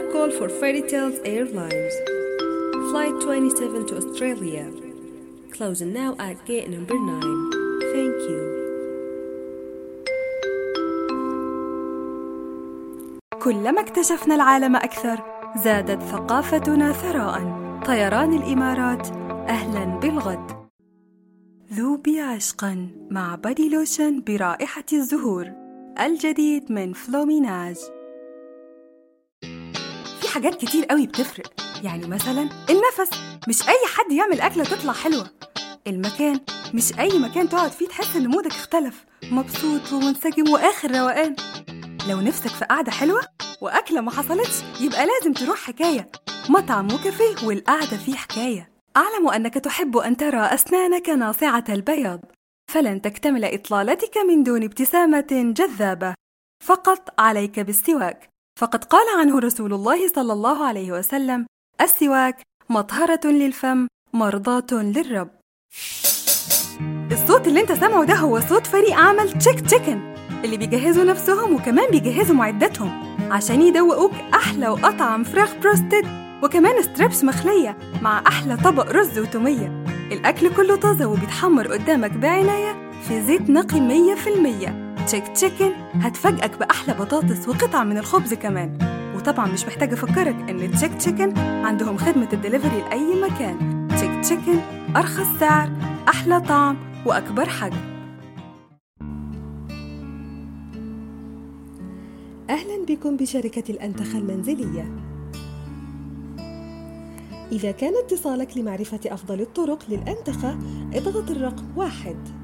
call for Fairy Tales Airlines. Flight 27 to Australia. Closing now at gate number 9. Thank you. كلما اكتشفنا العالم أكثر زادت ثقافتنا ثراء طيران الإمارات أهلا بالغد ذوبي عشقا مع بادي لوشن برائحة الزهور الجديد من فلوميناج حاجات كتير قوي بتفرق. يعني مثلا النفس مش أي حد يعمل أكلة تطلع حلوة. المكان مش أي مكان تقعد فيه تحس إن مودك اختلف. مبسوط ومنسجم وآخر روقان. لو نفسك في قعدة حلوة وأكلة ما حصلتش يبقى لازم تروح حكاية. مطعم وكافيه والقعدة فيه حكاية. أعلم أنك تحب أن ترى أسنانك ناصعة البياض. فلن تكتمل إطلالتك من دون ابتسامة جذابة. فقط عليك بالسواك. فقد قال عنه رسول الله صلى الله عليه وسلم السواك مطهرة للفم مرضاة للرب. الصوت اللي انت سامعه ده هو صوت فريق عمل Chick Chicken اللي بيجهزوا نفسهم وكمان بيجهزوا معداتهم عشان يدوقوك أحلى وأطعم فراخ broasted وكمان strips مخلية مع أحلى طبق رز وتومية. الأكل كله طازة وبيتحمر قدامك بعناية في زيت نقي مية في المية. Chick Chicken هتفاجئك بأحلى بطاطس وقطع من الخبز كمان. وطبعا مش محتاجة أفكرك إن Chick Chicken عندهم خدمة الدليفري لأي مكان. Chick Chicken أرخص سعر أحلى طعم وأكبر حجم. أهلا بكم بشركة الأنتخة المنزلية. إذا كان اتصالك لمعرفة أفضل الطرق للأنتخة اضغط الرقم واحد.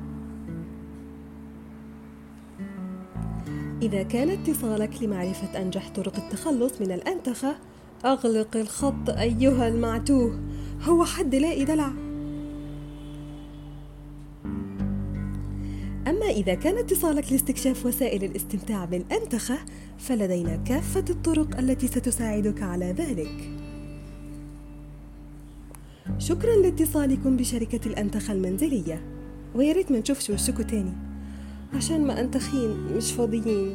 إذا كان اتصالك لمعرفة أنجح طرق التخلص من الأنتخة أغلق الخط أيها المعتوه. هو حد لاقي دلع أما إذا كان اتصالك لاستكشاف وسائل الاستمتاع بالأنتخة فلدينا كافة الطرق التي ستساعدك على ذلك. شكرا لاتصالكم بشركة الأنتخة المنزلية. ويا ريت ما نشوفش وشكوا تاني عشان ما أنتخين مش فاضيين.